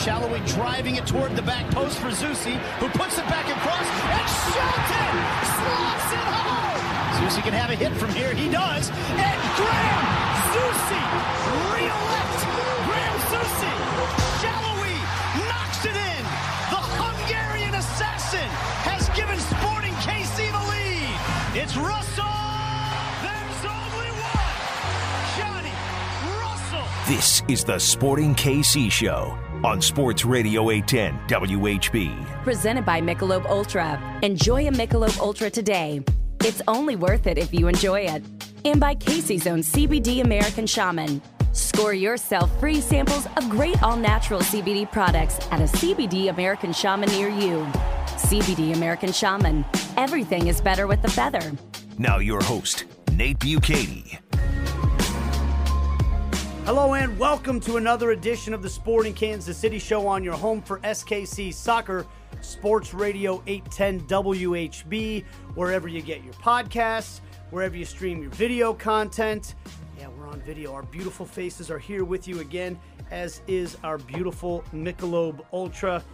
Salloi driving it toward the back post for Zusi, who puts it back across, and Shelton slots it home. Zusi can have a hit from here. He does. And Graham Zusi, real left. Graham Zusi. Salloi knocks it in. The Hungarian assassin has given Sporting KC the lead. It's Russell. There's only one. Johnny Russell. This is the Sporting KC Show on Sports Radio 810 WHB. Presented by Michelob Ultra. Enjoy a Michelob Ultra today. It's only worth it if you enjoy it. And by KC's own CBD American Shaman. Score yourself free samples of great all natural CBD products at a CBD American Shaman near you. CBD American Shaman. Everything is better with the feather. Now, your host, Nate Bukaty. Hello and welcome to another edition of the Sporting Kansas City Show on your home for SKC Soccer, Sports Radio 810 WHB, wherever you get your podcasts, wherever you stream your video content. Yeah, we're on video. Our beautiful faces are here with you again, as is our beautiful Michelob Ultra.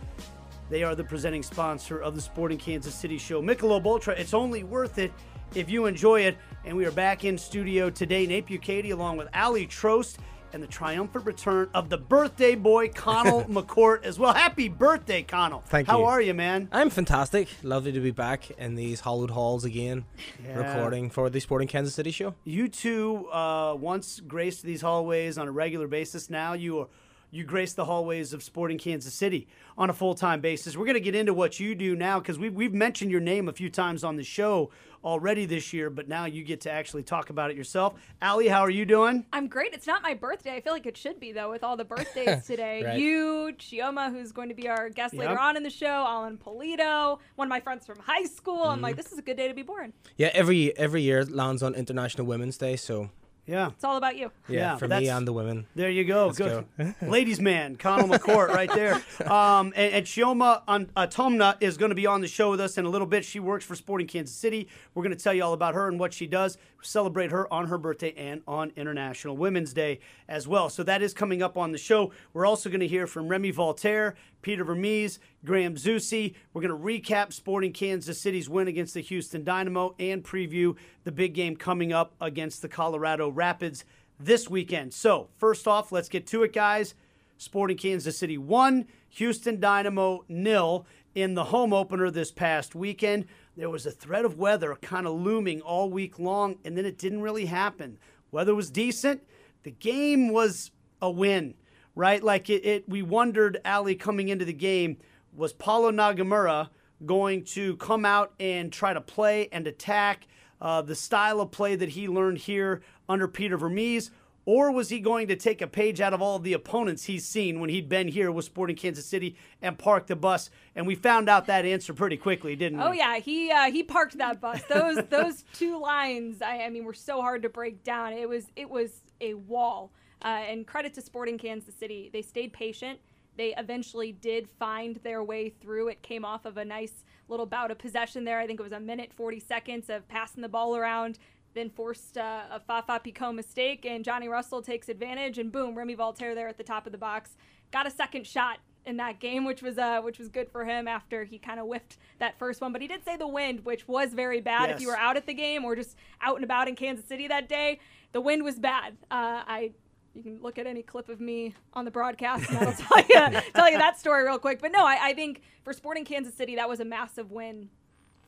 They are the presenting sponsor of the Sporting Kansas City Show. Michelob Ultra, it's only worth it if you enjoy it. And we are back in studio today. Nate Bukaty along with Aly Trost and the triumphant return of the birthday boy, Conall McCourt, as well. Happy birthday, Conall. Thank How you. are you, man? I'm fantastic. Lovely to be back in these hallowed halls again, Yeah. recording for the Sporting Kansas City show. You two uh, once graced these hallways on a regular basis. Now you are you grace the hallways of Sporting Kansas City on a full time basis. We're going to get into what you do now because we've, we've mentioned your name a few times on the show already this year, but now you get to actually talk about it yourself. Aly, how are you doing? I'm great. It's not my birthday. I feel like it should be though, with all the birthdays today. Right. You, Chioma, who's going to be our guest Yep. later on in the show, Alan Pulido, one of my friends from high school. I'm Mm-hmm. like, this is a good day to be born. Yeah, every every year lands on International Women's Day, so Yeah. It's all about you. yeah, Yeah, for that's- me and the women. There you go. Let's Good. Ladies man, Conall McCourt right there. Um, and, and Chioma on, uh, Tomna is going to be on the show with us in a little bit. She works for Sporting Kansas City. We're going to tell you all about her and what she does. Celebrate her on her birthday and on International Women's Day as well. So that is coming up on the show. We're also going to hear from Remy Walter, Peter Vermes, Graham Zusi. We're going to recap Sporting Kansas City's win against the Houston Dynamo and preview the big game coming up against the Colorado Rapids this weekend. So, first off, let's get to it, guys. Sporting Kansas City 1, Houston Dynamo nil in the home opener this past weekend. There was a threat of weather kind of looming all week long, and then it didn't really happen. Weather was decent. The game was a win, right? Like it, it we wondered, Aly, coming into the game, was Paulo Nagamura going to come out and try to play and attack uh, the style of play that he learned here under Peter Vermes? Or was he going to take a page out of all of the opponents he's seen when he'd been here with Sporting Kansas City and park the bus? And we found out that answer pretty quickly, didn't we? Oh yeah, he uh, he parked that bus. Those those two lines, I, I mean, were so hard to break down. It was it was a wall. Uh, and credit to Sporting Kansas City, they stayed patient. They eventually did find their way through. It came off of a nice little bout of possession there. I think it was a minute 40 seconds of passing the ball around. Then forced uh, a Fafa Picault mistake, and Johnny Russell takes advantage, and boom, Remy Walter there at the top of the box got a second shot in that game, which was uh, which was good for him after he kind of whiffed that first one. But he did say the wind, which was very bad. If you were out at the game or just out and about in Kansas City that day, the wind was bad. Uh, I you can look at any clip of me on the broadcast and I'll tell you tell you that story real quick. But no, I, I think for Sporting Kansas City, that was a massive win.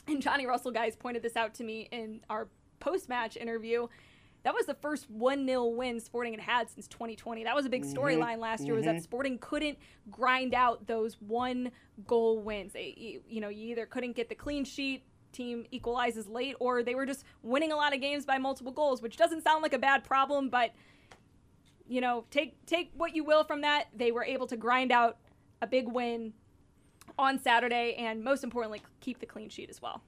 And Johnny Russell guys pointed this out to me in our post match interview. That was the first 1 0 win Sporting had had since 2020. That was a big mm-hmm. storyline last year, was that mm-hmm. Sporting couldn't grind out those one goal wins. They, you, you know, you either couldn't get the clean sheet, team equalizes late, or they were just winning a lot of games by multiple goals, which doesn't sound like a bad problem, but you know, take take what you will from that. They were able to grind out a big win on Saturday, and most importantly, keep the clean sheet as well.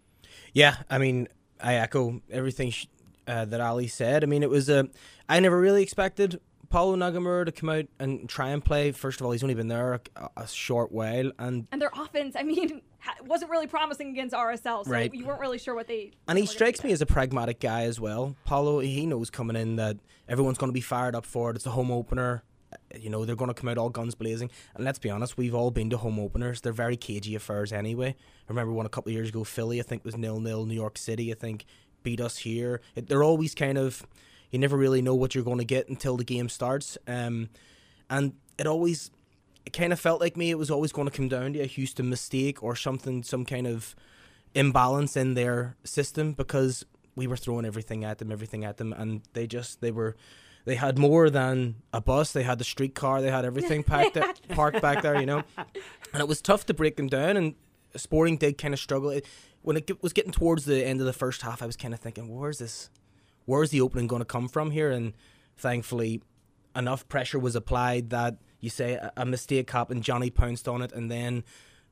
Yeah, I mean, I echo everything sh- uh, that Aly said. I mean, it was a. I never really expected Paulo Nagamura to come out and try and play. First of all, he's only been there a, a short while, and And their offense, I mean, wasn't really promising against RSL, so Right. you weren't really sure what they. and he strikes me as a pragmatic guy as well. Paulo, he knows coming in that everyone's going to be fired up for it. It's a home opener. You know they're going to come out all guns blazing. And let's be honest, we've all been to home openers. They're very cagey affairs anyway. I remember one a couple of years ago, Philly, I think was nil nil. New York City, I think beat us here. It, they're always kind of you never really know what you're going to get until the game starts. Um, and it always it kind of felt like me. It was always going to come down to a Houston mistake or something, some kind of imbalance in their system because we were throwing everything at them, everything at them, and they just they were they had more than a bus. They had the streetcar. They had everything packed parked back there, you know. And it was tough to break them down. And Sporting did kind of struggle. It, when it was getting towards the end of the first half, I was kind of thinking, where's this? Where's the opening going to come from here? And thankfully, enough pressure was applied that you say a, a mistake happened. Johnny pounced on it, and then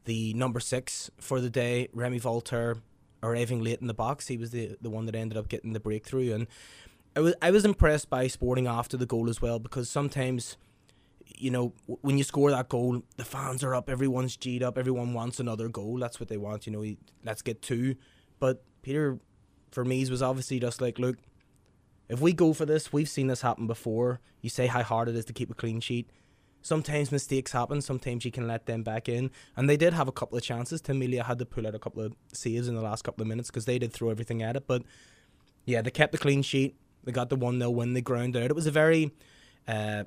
the number six for the day, Remy Walter, arriving late in the box. He was the the one that ended up getting the breakthrough, and I was I was impressed by Sporting after the goal as well because sometimes, you know, when you score that goal, the fans are up, everyone's g'd up, everyone wants another goal. That's what they want, you know. Let's get two, but Peter, for me, was obviously just like, look, if we go for this, we've seen this happen before. You say how hard it is to keep a clean sheet. Sometimes mistakes happen. Sometimes you can let them back in, and they did have a couple of chances. Tim Melia had to pull out a couple of saves in the last couple of minutes because they did throw everything at it. But yeah, they kept the clean sheet. They got the 1 0 win. They ground out. It was a very, uh,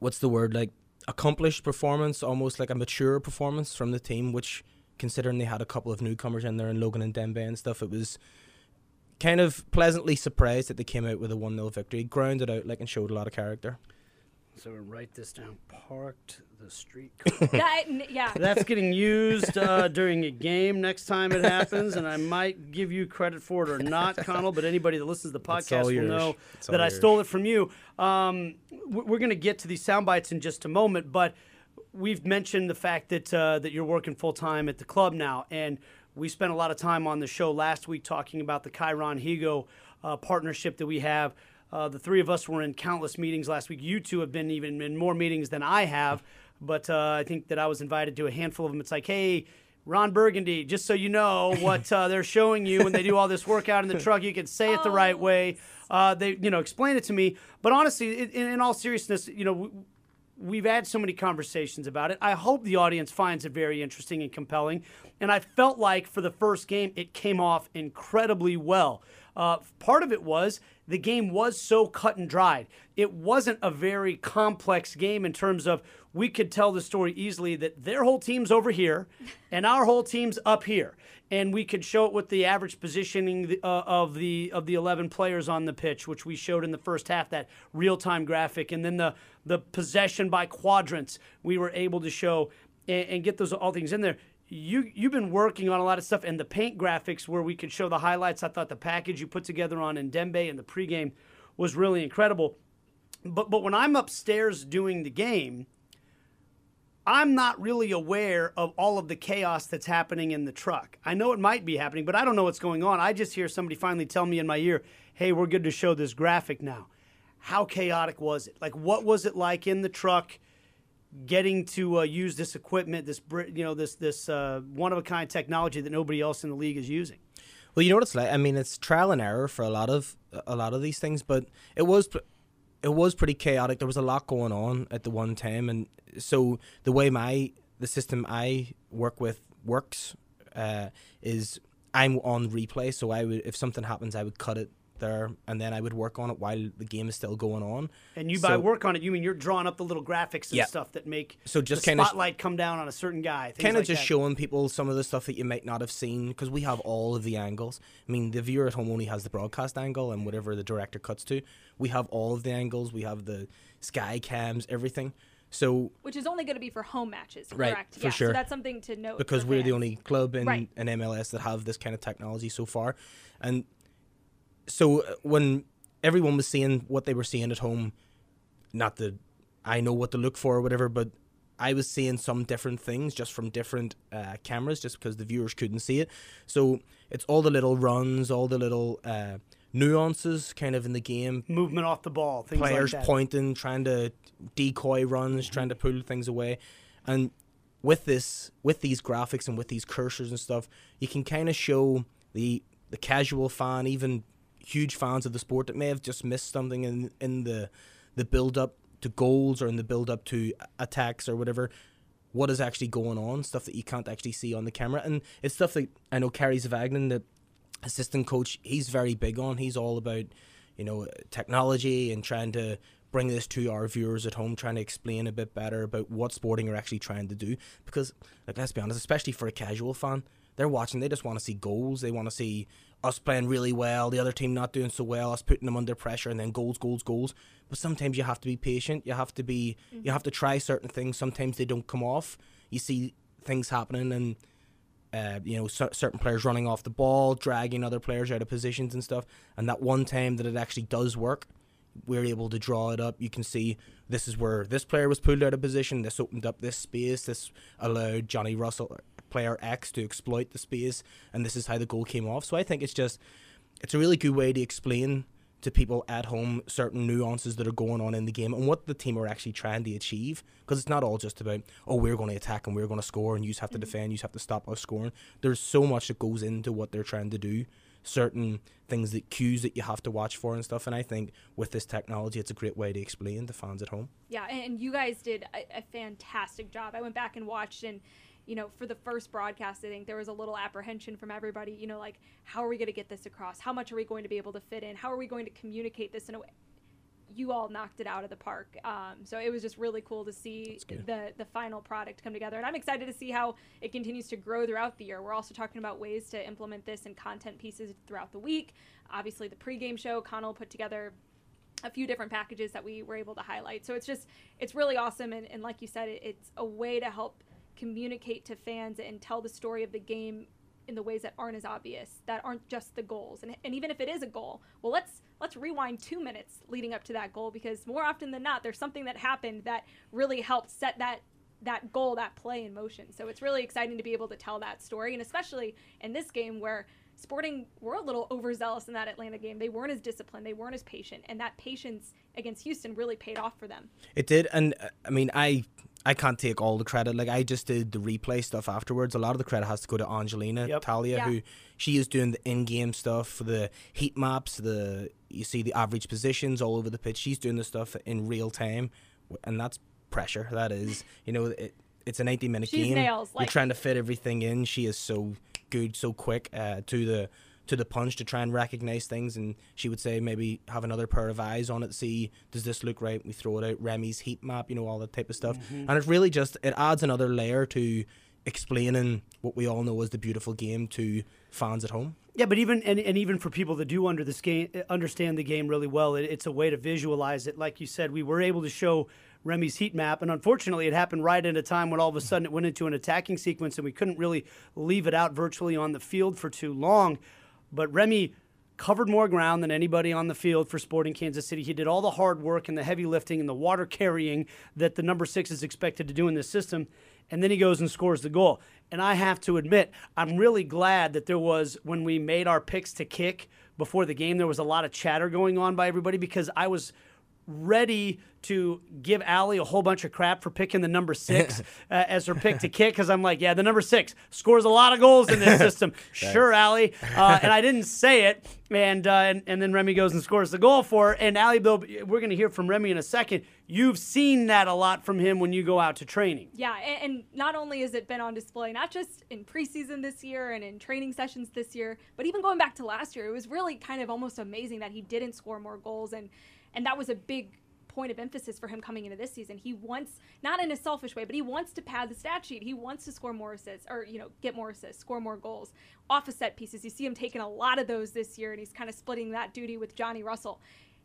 what's the word, like accomplished performance, almost like a mature performance from the team, which, considering they had a couple of newcomers in there and Logan and Dembe and stuff, it was kind of pleasantly surprised that they came out with a 1 0 victory, grounded out like and showed a lot of character. So write this down. Parked the street that, yeah. That's getting used uh, during a game next time it happens, and I might give you credit for it or not, Conall. But anybody that listens to the podcast will yours. know It's that all I yours. stole it from you. Um, we're going to get to these sound bites in just a moment, but we've mentioned the fact that uh, that you're working full time at the club now, and we spent a lot of time on the show last week talking about the ChyronHego uh, partnership that we have. Uh, the three of us were in countless meetings last week. You two have been even in more meetings than I have, but uh, I think that I was invited to a handful of them. It's like, hey, Ron Burgundy, just so you know what uh, they're showing you when they do all this workout in the truck, you can say it the right way. Uh, they, you know, explain it to me. But honestly, in, in all seriousness, you know, we've had so many conversations about it. I hope the audience finds it very interesting and compelling. And I felt like for the first game, it came off incredibly well. Uh, part of it was the game was so cut and dried. It wasn't a very complex game in terms of we could tell the story easily that their whole team's over here and our whole team's up here. And we could show it with the average positioning uh, of the of the 11 players on the pitch, which we showed in the first half, that real-time graphic, and then the the possession by quadrants we were able to show and, and get those all things in there you you've been working on a lot of stuff and the paint graphics where we could show the highlights. I thought the package you put together on Ndenbe and the pregame was really incredible. But but when I'm upstairs doing the game, I'm not really aware of all of the chaos that's happening in the truck. I know it might be happening, but I don't know what's going on. I just hear somebody finally tell me in my ear, "Hey, we're good to show this graphic now." How chaotic was it? Like what was it like in the truck? Getting to uh, use this equipment, this you know this this uh, one of a kind technology that nobody else in the league is using. Well, you know what it's like. I mean, it's trial and error for a lot of a lot of these things, but it was it was pretty chaotic. There was a lot going on at the one time, and so the way my the system I work with works uh, is I'm on replay. So I would if something happens, I would cut it there, and then I would work on it while the game is still going on. And you by work on it, you mean you're drawing up the little graphics and Yeah. stuff that make So just the kinda sh- spotlight come down on a certain guy. kind of like just that. showing people some of the stuff that you might not have seen because we have all of the angles. I mean, the viewer at home only has the broadcast angle and whatever the director cuts to. We have all of the angles. We have the sky cams, everything. So Which is only going to be for home matches, Right, correct? for yeah, sure. So that's something to note. because we're the only club in, Right. in MLS that have this kind of technology so far, and so uh, when everyone was seeing what they were seeing at home, not that I know what to look for or whatever, but I was seeing some different things just from different uh, cameras, just because the viewers couldn't see it. So it's all the little runs, all the little uh, nuances, kind of in the game. movement off the ball, things Players like that. pointing, trying to decoy runs, trying to pull things away, and with this, with these graphics and with these cursors and stuff, you can kind of show the the casual fan, even huge fans of the sport that may have just missed something in in the the build up to goals or in the build up to attacks or whatever what is actually going on, stuff that you can't actually see on the camera. And it's stuff that I know Kerry Zavagnin, the assistant coach, he's very big on. He's all about, you know, technology and trying to bring this to our viewers at home, trying to explain a bit better about what sporting are actually trying to do. Because, like, let's be honest, especially for a casual fan, they're watching, they just want to see goals. They want to see us playing really well, the other team not doing so well, us putting them under pressure, and then goals, goals, goals. But sometimes you have to be patient. You have to be, mm-hmm. you have to try certain things. Sometimes they don't come off. You see things happening, and uh, you know certain players running off the ball, dragging other players out of positions and stuff. And that one time that it actually does work, we're able to draw it up. You can see this is where this player was pulled out of position. This opened up this space. This allowed Johnny Russell player X to exploit the space, and this is how the goal came off. So I think it's just it's a really good way to explain to people at home certain nuances that are going on in the game and what the team are actually trying to achieve. Because it's not all just about oh we're going to attack and we're going to score and you have to mm-hmm. defend, you have to stop us scoring. There's so much that goes into what they're trying to do. Certain things that cues that you have to watch for and stuff. And I think with this technology, it's a great way to explain to fans at home. Yeah, and you guys did a, a fantastic job. I went back and watched and you know, for the first broadcast, I think there was a little apprehension from everybody, you know, like, how are we going to get this across? How much are we going to be able to fit in? How are we going to communicate this in a way? You all knocked it out of the park. Um, so it was just really cool to see the the final product come together, and I'm excited to see how it continues to grow throughout the year. We're also talking about ways to implement this in content pieces throughout the week. Obviously, the pregame show, Conall put together a few different packages that we were able to highlight. So it's just it's really awesome, and, and like you said, it, it's a way to help communicate to fans and tell the story of the game in the ways that aren't as obvious that aren't just the goals. And, and even if it is a goal well let's let's rewind two minutes leading up to that goal because more often than not there's something that happened that really helped set that that goal that play in motion. So it's really exciting to be able to tell that story and especially in this game where Sporting were a little overzealous in that Atlanta game. They weren't as disciplined, they weren't as patient, and that patience against Houston really paid off for them. It did, and uh, I mean, I I can't take all the credit. Like I just did the replay stuff afterwards. A lot of the credit has to go to Angelina yep. Talia, yeah. who she is doing the in-game stuff, the heat maps, the you see the average positions all over the pitch. She's doing the stuff in real time, and that's pressure. That is, you know, it, it's a 90 minute She's game. Nails, like- You're trying to fit everything in. She is so good, so quick uh, to the to the punch to try and recognize things. And she would say maybe have another pair of eyes on it, see does this look right? We throw it out. Remy's heat map, you know, all that type of stuff. Mm-hmm. And it really just it adds another layer to explaining what we all know as the beautiful game to fans at home. Yeah, but even and, and even for people that do under this game understand the game really well, it, it's a way to visualize it. Like you said, we were able to show Remy's heat map. And unfortunately, it happened right at a time when all of a sudden it went into an attacking sequence and we couldn't really leave it out virtually on the field for too long. But Remy covered more ground than anybody on the field for Sporting Kansas City. He did all the hard work and the heavy lifting and the water carrying that the number six is expected to do in this system. And then he goes and scores the goal. And I have to admit, I'm really glad that there was, when we made our picks to kick before the game, there was a lot of chatter going on by everybody because I was ready to give Aly a whole bunch of crap for picking the number six uh, as her pick to kick because I'm like, yeah, the number six scores a lot of goals in this system. sure, Aly. Uh, and I didn't say it. And, uh, and and then Remy goes and scores the goal for her. And Aly, Bill, we're going to hear from Remy in a second. You've seen that a lot from him when you go out to training. Yeah, and, and not only has it been on display, not just in preseason this year and in training sessions this year, but even going back to last year, it was really kind of almost amazing that he didn't score more goals and and that was a big point of emphasis for him coming into this season. He wants, not in a selfish way, but he wants to pad the stat sheet. He wants to score more assists, or you know, get more assists, score more goals off of set pieces. You see him taking a lot of those this year, and he's kind of splitting that duty with Johnny Russell.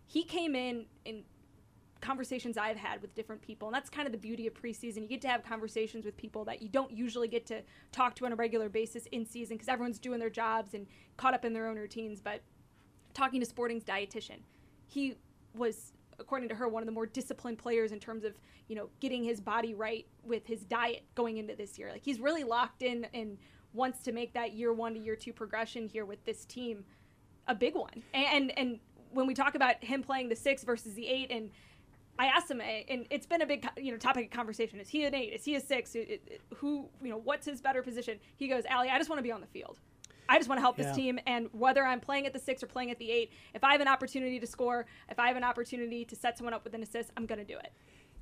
He came in in conversations I've had with different people, and that's kind of the beauty of preseason. You get to have conversations with people that you don't usually get to talk to on a regular basis in season because everyone's doing their jobs and caught up in their own routines. But talking to Sporting's dietitian, he was according to her one of the more disciplined players in terms of you know getting his body right with his diet going into this year like he's really locked in and wants to make that year one to year two progression here with this team a big one and and when we talk about him playing the six versus the eight and I asked him, eh, and it's been a big, you know, topic of conversation. Is he an eight? Is he a six? Who, you know, what's his better position? He goes, Aly, I just want to be on the field. I just want to help Yeah. this team. And whether I'm playing at the six or playing at the eight, if I have an opportunity to score, if I have an opportunity to set someone up with an assist, I'm going to do it.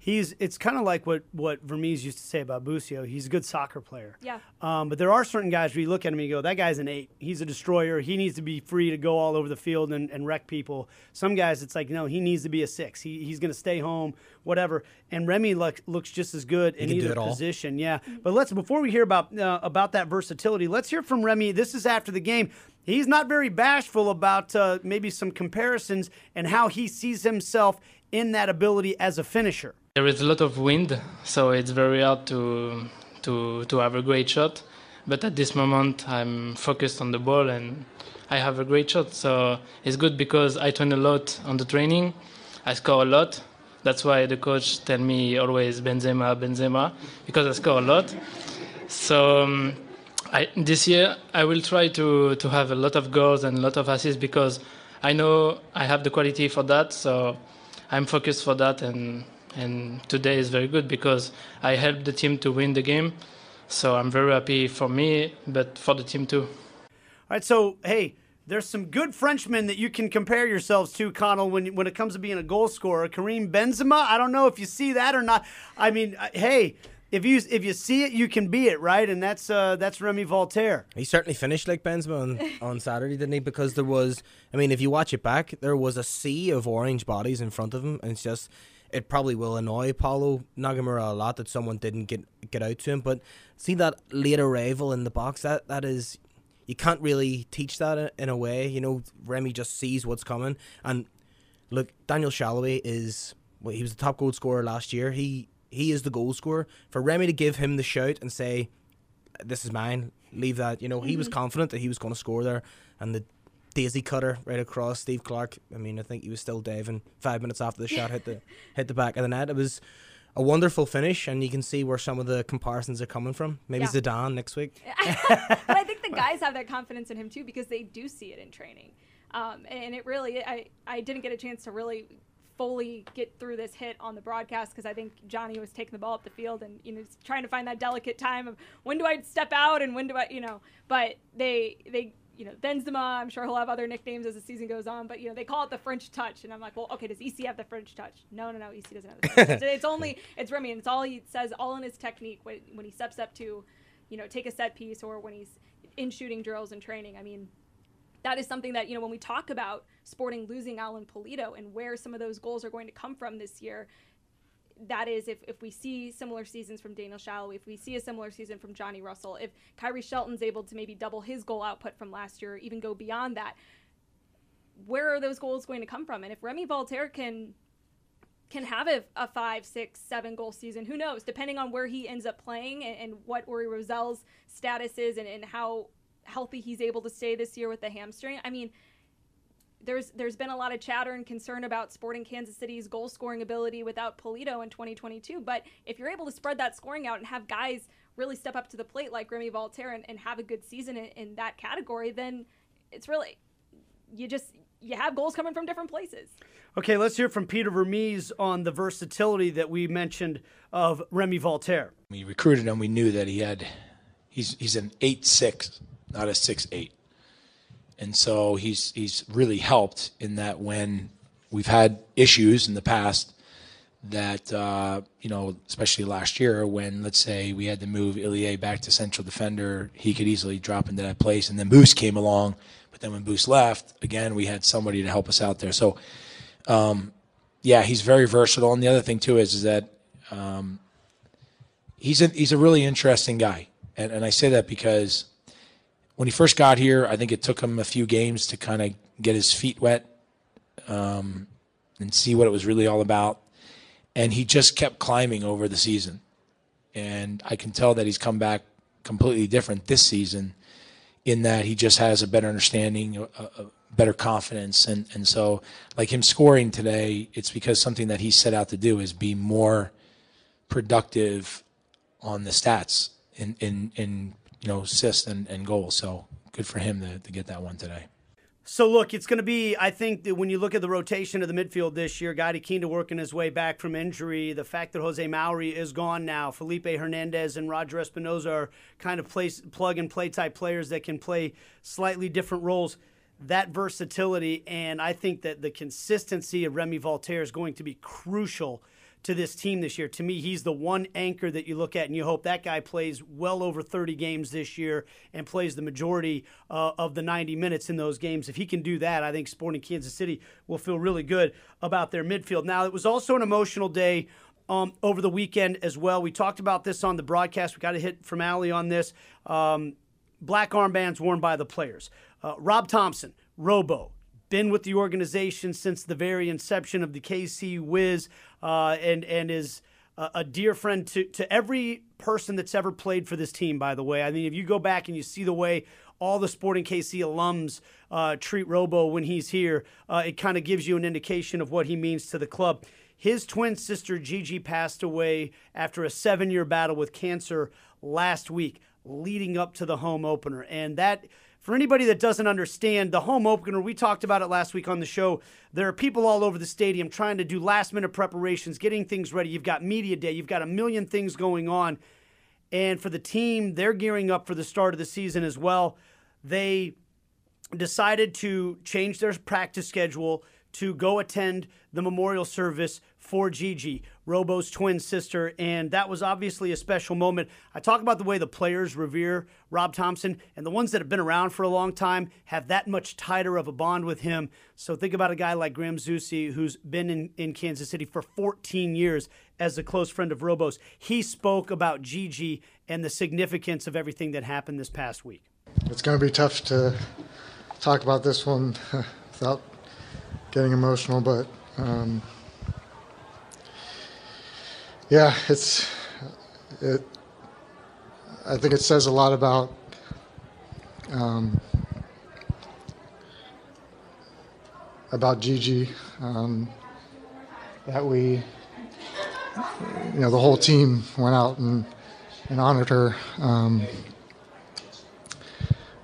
He's it's kind of like what what Vermes used to say about Busio. He's a good soccer player. Yeah. Um, but there are certain guys where you look at him and you go, that guy's an eight. He's a destroyer. He needs to be free to go all over the field and, and wreck people. Some guys, it's like, no, he needs to be a six. He, he's going to stay home, whatever. And Remy look, looks just as good in either position. Yeah. But let's before we hear about uh, about that versatility, let's hear from Remy. This is after the game. He's not very bashful about uh, maybe some comparisons and how he sees himself in that ability as a finisher. There is a lot of wind, so it's very hard to to to have a great shot. But at this moment, I'm focused on the ball and I have a great shot. So it's good because I train a lot on the training. I score a lot. That's why the coach tell me always Benzema, Benzema, because I score a lot. So um, I, this year I will try to to have a lot of goals and a lot of assists because I know I have the quality for that. So I'm focused for that, and and today is very good because I helped the team to win the game. So I'm very happy for me, but for the team too. All right, so hey, there's some good Frenchmen that you can compare yourselves to, Conall, when when it comes to being a goal scorer. Karim Benzema, I don't know if you see that or not. I mean, uh, hey, if you if you see it, you can be it, right? And that's uh, that's Remy Walter. He certainly finished like Benzema on, on Saturday, didn't he? Because there was, I mean, if you watch it back, there was a sea of orange bodies in front of him, and it's just, it probably will annoy Paulo Nagamura a lot that someone didn't get get out to him. But see that late arrival in the box, that that is, you can't really teach that in, a way. You know, Remy just sees what's coming, and look, Daniel Salloi is, well, he was the top goal scorer last year. He he is the goal scorer. For Remy to give him the shout and say, this is mine. Leave that. You know, he was mm-hmm. confident that he was going to score there, and the daisy cutter right across Steve Clark. I mean, I think he was still diving five minutes after the shot hit the hit the back of the net. It was a wonderful finish, and you can see where some of the comparisons are coming from. Maybe Yeah. Zidane next week. but I think the guys have that confidence in him too because they do see it in training. Um, and it really, I, I didn't get a chance to really fully get through this hit on the broadcast because I think Johnny was taking the ball up the field and you know trying to find that delicate time of when do I step out and when do I you know. But they they you know Benzema, I'm sure he'll have other nicknames as the season goes on, but you know they call it the French touch, and I'm like, well, okay, does EC have the French touch? No, no, no, EC doesn't have the French touch. It's only it's Remy, and it's all he says, all in his technique when, when he steps up to, you know, take a set piece or when he's in shooting drills and training. I mean, that is something that you know when we talk about Sporting losing Alan Pulido and where some of those goals are going to come from this year. That is, if, if we see similar seasons from Daniel Salloi, if we see a similar season from Johnny Russell, if Khiry Shelton's able to maybe double his goal output from last year, even go beyond that, where are those goals going to come from? And if Remy Walter can can have a, a five, six, seven goal season. Who knows? Depending on where he ends up playing and, and what Uri Rosell's status is and, and how healthy he's able to stay this year with the hamstring. I mean, there's there's been a lot of chatter and concern about Sporting Kansas City's goal scoring ability without Pulido in 2022. But if you're able to spread that scoring out and have guys really step up to the plate like Remy Walter and, and have a good season in, in that category, then it's really you just you have goals coming from different places. Okay, let's hear from Peter Vermes on the versatility that we mentioned of Remy Walter. we recruited him, we knew that he had he's he's an eight six, not a six eight, and so he's he's really helped in that when we've had issues in the past that uh, you know, especially last year when let's say we had to move Ilie back to central defender, he could easily drop into that place, and then Boost came along, but then when Boost left, again we had somebody to help us out there. So. Um, yeah, he's very versatile, and the other thing too is, is that um, he's a he's a really interesting guy, and and I say that because when he first got here, I think it took him a few games to kind of get his feet wet um, and see what it was really all about, and he just kept climbing over the season, and I can tell that he's come back completely different this season, in that he just has a better understanding, a, a better confidence, and and so like him scoring today, it's because something that he set out to do is be more productive on the stats in in, in you know assists and, and goals. So good for him to, to get that one today. So look, it's going to be. I think that when you look at the rotation of the midfield this year, Guy Kinda working his way back from injury, the fact that Jose Mauri is gone now, Felipe Hernandez and Roger Espinoza are kind of place, plug and play type players that can play slightly different roles. That versatility, and I think that the consistency of Remy Walter is going to be crucial to this team this year. To me, he's the one anchor that you look at and you hope that guy plays well over 30 games this year and plays the majority uh, of the 90 minutes in those games. If he can do that, I think Sporting Kansas City will feel really good about their midfield. Now, it was also an emotional day. Um, over the weekend as well. We talked about this on the broadcast. We got a hit from Aly on this. Um, black armbands worn by the players. Uh, Rob Thompson, Robo, been with the organization since the very inception of the KC Wiz, uh, and and is a, a, dear friend to to every person that's ever played for this team. By the way, I mean if you go back and you see the way all the Sporting KC alums uh, treat Robo when he's here, uh, it kind of gives you an indication of what he means to the club. His twin sister Gigi passed away after a seven-year battle with cancer last week, leading up to the home opener, and that for anybody that doesn't understand, the home opener, we talked about it last week on the show. There are people all over the stadium trying to do last minute preparations, getting things ready. You've got media day, you've got a million things going on. And for the team, they're gearing up for the start of the season as well. They decided to change their practice schedule to go attend the memorial service for Gigi, Robo's twin sister, and that was obviously a special moment. I talk about the way the players revere Rob Thompson, and the ones that have been around for a long time have that much tighter of a bond with him. So think about a guy like Graham Zusi, who's been in, in Kansas City for 14 years as a close friend of Robo's. He spoke about Gigi and the significance of everything that happened this past week. It's going to be tough to talk about this one without getting emotional, but um, yeah, it's it. I think it says a lot about um, about Gigi um, that we, you know, the whole team went out and and honored her. Um,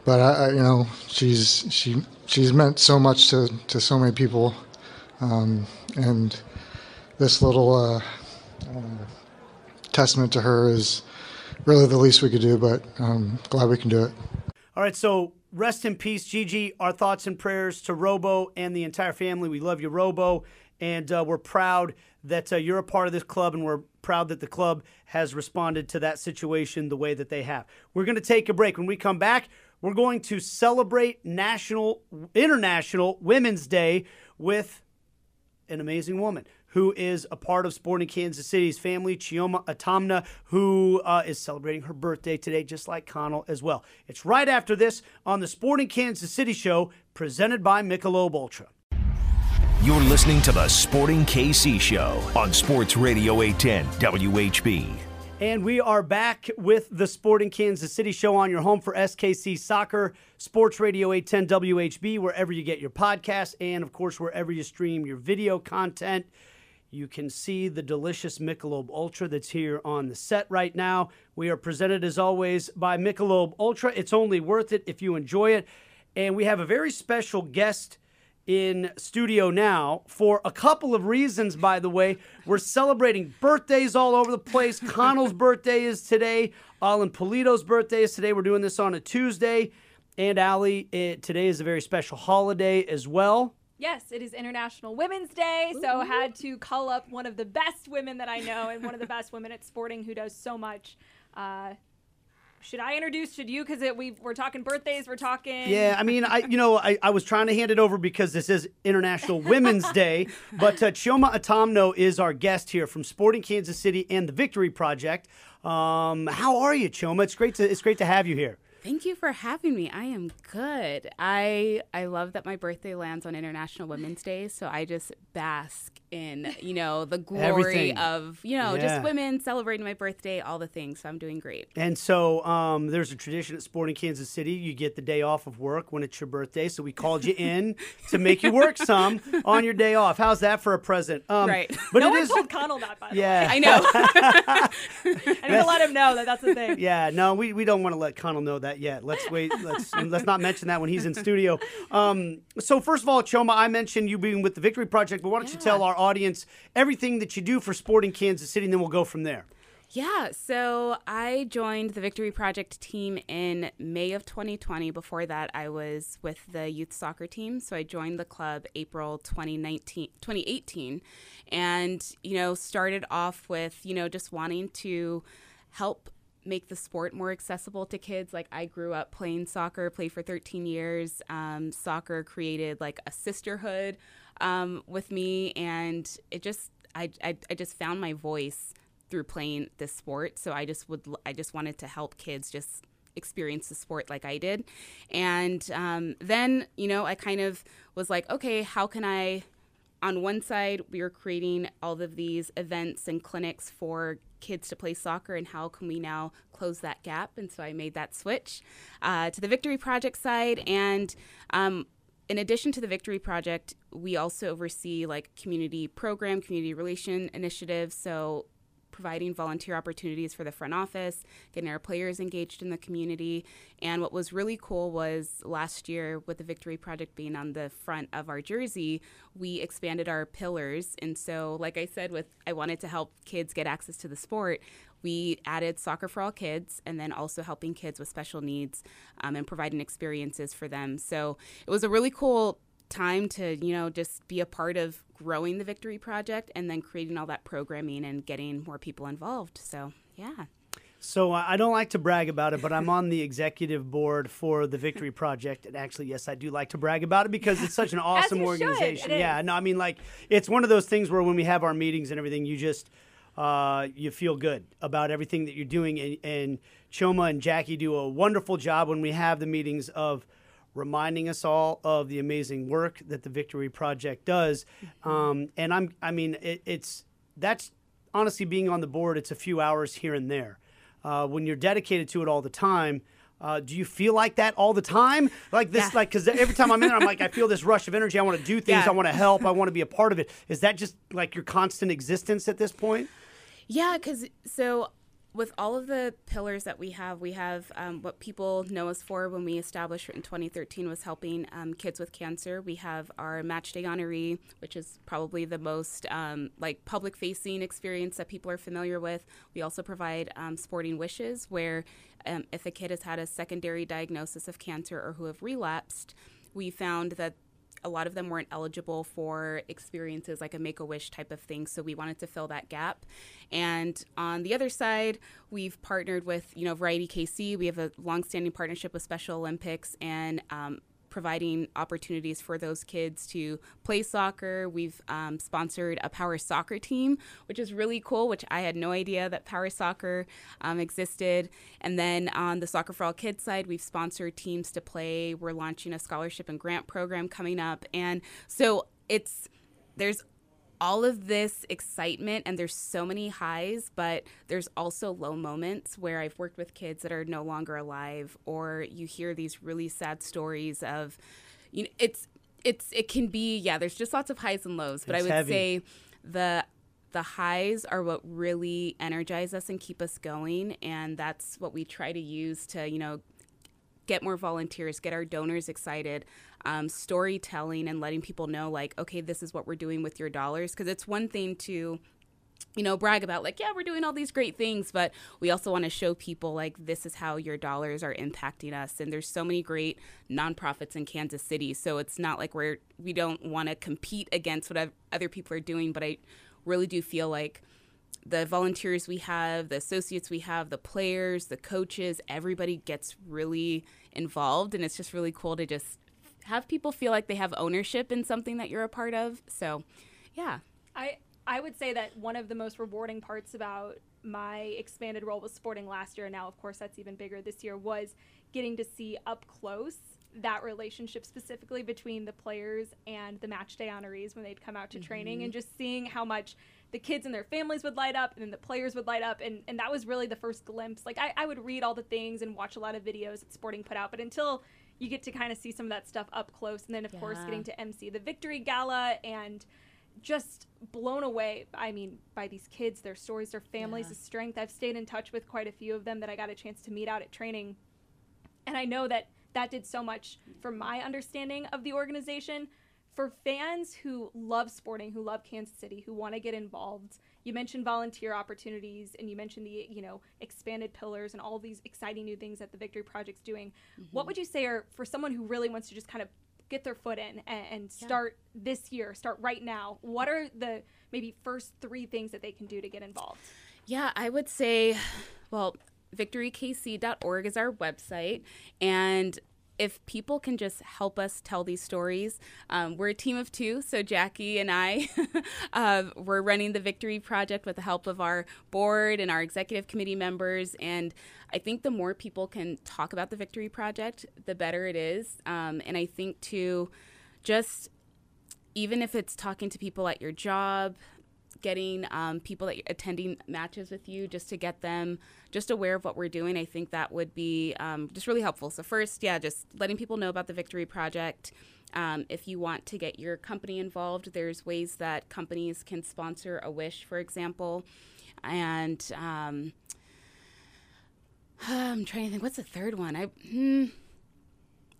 but I, you know, she's she she's meant so much to, to so many people, um, and this little uh, uh, testament to her is really the least we could do. But um, glad we can do it. All right, so rest in peace, Gigi. Our thoughts and prayers to Robo and the entire family. We love you, Robo, and uh, we're proud that uh, you're a part of this club, and we're proud that the club has responded to that situation the way that they have. We're going to take a break. When we come back, we're going to celebrate National International Women's Day with an amazing woman who is a part of Sporting Kansas City's family, Chioma Atanmo, who uh, is celebrating her birthday today, just like Conall as well. It's right after this on the Sporting Kansas City show, presented by Michelob Ultra. You're listening to the Sporting KC show on Sports Radio 810 WHB. And we are back with the Sporting Kansas City show on your home for SKC Soccer, Sports Radio 810 WHB, wherever you get your podcasts, and of course, wherever you stream your video content. You can see the delicious Michelob Ultra that's here on the set right now. We are presented, as always, by Michelob Ultra. It's only worth it if you enjoy it. And we have a very special guest in studio now for a couple of reasons, by the way. We're celebrating birthdays all over the place. Conall's birthday is today. Alan Pulido's birthday is today. We're doing this on a Tuesday. And Aly, it, today is a very special holiday as well. Yes, it is International Women's Day, so had to call up one of the best women that I know and one of the best women at sporting who does so much uh, should I introduce? Should you? Because we we're talking birthdays. We're talking. Yeah, I mean, I you know I, I was trying to hand it over because this is International Women's Day, but uh, Chioma Atanmo is our guest here from Sporting Kansas City and the Victory Project. Um, how are you, Chioma? It's great to it's great to have you here. Thank you for having me. I am good. I I love that my birthday lands on International Women's Day, so I just bask in you know the glory Everything. of you know Yeah. just women celebrating my birthday, all the things. So I'm doing great. And so um, there's a tradition at Sporting Kansas City. You get the day off of work when it's your birthday. So we called you in to make you work some on your day off. How's that for a present? Um, Right. But no it one is. told Conall that, by the Yeah. way. I know. I need to let him know that that's the thing. Yeah, no, we, we don't want to let Conall know that yet. Let's wait. Let's let's not mention that when he's in studio. Um, so first of all, Chioma, I mentioned you being with the Victory Project, but why don't you tell our audience everything that you do for Sporting Kansas City, and then we'll go from there. Yeah, so I joined the Victory Project team in May of 2020. Before that, I was with the youth soccer team. So I joined the club April 2019, 2018 and, you know, started off with, you know, just wanting to help make the sport more accessible to kids. Like I grew up playing soccer, played for 13 years. Um, soccer created like a sisterhood um, with me, and it just I, I I just found my voice through playing this sport. So I just would I just wanted to help kids just experience the sport like I did, and um, then you know I kind of was like, okay, how can I on one side, we were creating all of these events and clinics for kids to play soccer, and how can we now close that gap? And so I made that switch uh, to the Victory Project side. And um, in addition to the Victory Project, we also oversee like community program, community relation initiatives. So providing volunteer opportunities for the front office, getting our players engaged in the community. And what was really cool was last year, with the Victory Project being on the front of our jersey, we expanded our pillars. And so, like I said, with I wanted to help kids get access to the sport. We added soccer for all kids, and then also helping kids with special needs um, and providing experiences for them. So it was a really cool time to you know just be a part of growing the victory project and then creating all that programming and getting more people involved so yeah So uh, I don't like to brag about it, but I'm on the executive board for the Victory Project, and actually, yes, I do like to brag about it because it's such an awesome organization. Yeah, is. no, I mean, like it's one of those things where when we have our meetings and everything, you just uh, you feel good about everything that you're doing, and, and Chioma and Jackie do a wonderful job when we have the meetings of reminding us all of the amazing work that the Victory Project does. Um, and I'm, I mean, it, it's that's honestly being on the board. It's a few hours here and there. Uh, when you're dedicated to it all the time, uh, do you feel like that all the time? Like this, Yeah. like because every time I'm in there, I'm like, I feel this rush of energy. I want to do things. Yeah. I want to help. I want to be a part of it. Is that just like your constant existence at this point? Yeah, because so with all of the pillars that we have, we have um, what people know us for when we established in 2013 was helping um, kids with cancer. We have our Match Day Honoree, which is probably the most um, like public facing experience that people are familiar with. We also provide um, Sporting Wishes, where um, if a kid has had a secondary diagnosis of cancer or who have relapsed, we found that a lot of them weren't eligible for experiences like a make a wish type of thing so we wanted to fill that gap. And on the other side we've partnered with you know variety kc we have a long-standing partnership with special olympics and um, providing opportunities for those kids to play soccer. We've um, sponsored a power soccer team, which is really cool, which I had no idea that power soccer um, existed. And then on the Soccer for All Kids side, we've sponsored teams to play. We're launching a scholarship and grant program coming up. And so it's, there's all of this excitement and there's so many highs but there's also low moments where i've worked with kids that are no longer alive or you hear these really sad stories of you know it's it's it can be yeah there's just lots of highs and lows but It's i would heavy. say the the highs are what really energize us and keep us going and that's what we try to use to you know get more volunteers, get our donors excited, um, storytelling and letting people know, like, okay, this is what we're doing with your dollars. Because it's one thing to, you know, brag about, like, yeah, we're doing all these great things, but we also want to show people, like, this is how your dollars are impacting us. And there's so many great nonprofits in Kansas City. So it's not like we're, we don't want to compete against what other people are doing, but I really do feel like the volunteers we have, the associates we have, the players, the coaches, everybody gets really involved. And it's just really cool to just have people feel like they have ownership in something that you're a part of. So, yeah. I I would say that one of the most rewarding parts about my expanded role with sporting last year, and now, of course, that's even bigger this year, was getting to see up close that relationship specifically between the players and the match day honorees when they'd come out to mm-hmm. training and just seeing how much the kids and their families would light up and then the players would light up and, and that was really the first glimpse like I, I would read all the things and watch a lot of videos that sporting put out but until you get to kind of see some of that stuff up close and then of yeah. course getting to mc the victory gala and just blown away i mean by these kids their stories their families yeah. the strength i've stayed in touch with quite a few of them that i got a chance to meet out at training and i know that that did so much for my understanding of the organization. For fans who love sporting, who love Kansas City, who want to get involved, you mentioned volunteer opportunities and you mentioned the you know expanded pillars and all these exciting new things that the Victory Project's doing. Mm-hmm. What would you say are for someone who really wants to just kind of get their foot in and, and start yeah. this year, start right now? What are the maybe first three things that they can do to get involved? Yeah, I would say, well, victorykc.org is our website. And if people can just help us tell these stories, um, we're a team of two. So Jackie and I, uh, we're running the Victory Project with the help of our board and our executive committee members. And I think the more people can talk about the Victory Project, the better it is. Um, and I think to just even if it's talking to people at your job, getting um, people that you're attending matches with you just to get them just aware of what we're doing. I think that would be um, just really helpful. So first, yeah, just letting people know about the Victory Project. Um, if you want to get your company involved, there's ways that companies can sponsor a wish, for example, and um, I'm trying to think. What's the third one? I. Hmm,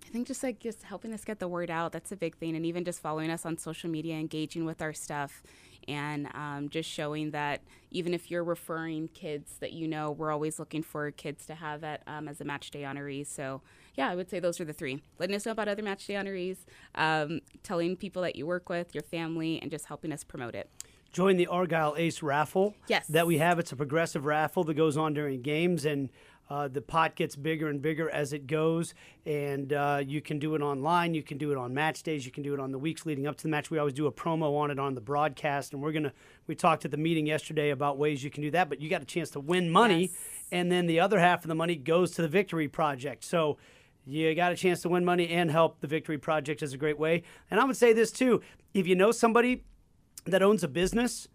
I think just like just helping us get the word out, that's a big thing. And even just following us on social media, engaging with our stuff and um, just showing that even if you're referring kids that you know, we're always looking for kids to have at um, as a match day honoree. So yeah, I would say those are the three: letting us know about other match day honorees, um, telling people that you work with, your family, and just helping us promote it join the Argyle Ace raffle. Yes. That we have. It's a progressive raffle that goes on during games, and uh, the pot gets bigger and bigger as it goes, and uh, you can do it online. You can do it on match days. You can do it on the weeks leading up to the match. We always do a promo on it on the broadcast, and we're gonna. We talked at the meeting yesterday about ways you can do that, but you got a chance to win money, yes. and then the other half of the money goes to the Victory Project. So you got a chance to win money and help the Victory Project is a great way. And I would say this too: if you know somebody that owns a business,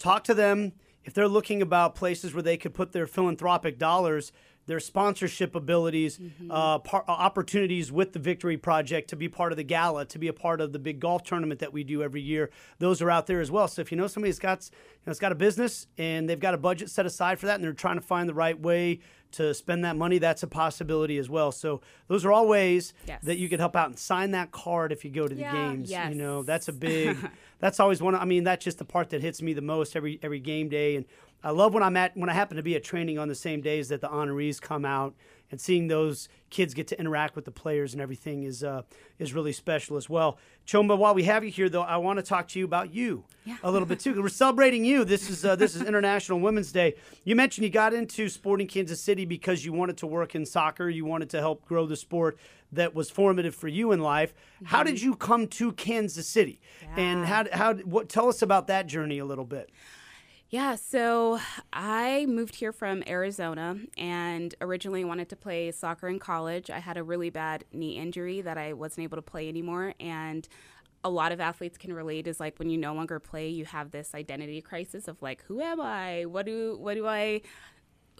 talk to them. If they're looking about places where they could put their philanthropic dollars, their sponsorship abilities, mm-hmm. uh, par- uh, opportunities with the Victory Project to be part of the gala, to be a part of the big golf tournament that we do every year. Those are out there as well. So if you know somebody has got, you know, has got a business and they've got a budget set aside for that, and they're trying to find the right way to spend that money, that's a possibility as well. So those are all ways yes. that you can help out and sign that card if you go to the yeah, games. Yes. You know, that's a big. that's always one. I mean, that's just the part that hits me the most every every game day and I love when I'm at when I happen to be at training on the same days that the honorees come out and seeing those kids get to interact with the players and everything is uh, is really special as well. Chioma, while we have you here, though, I want to talk to you about you yeah. a little bit too. We're celebrating you. This is uh, this is International Women's Day. You mentioned you got into Sporting Kansas City because you wanted to work in soccer. You wanted to help grow the sport that was formative for you in life. Mm-hmm. How did you come to Kansas City? Yeah. And how how what tell us about that journey a little bit? Yeah, so I moved here from Arizona and originally wanted to play soccer in college. I had a really bad knee injury that I wasn't able to play anymore. And a lot of athletes can relate is like when you no longer play, you have this identity crisis of like, who am I? What do what do I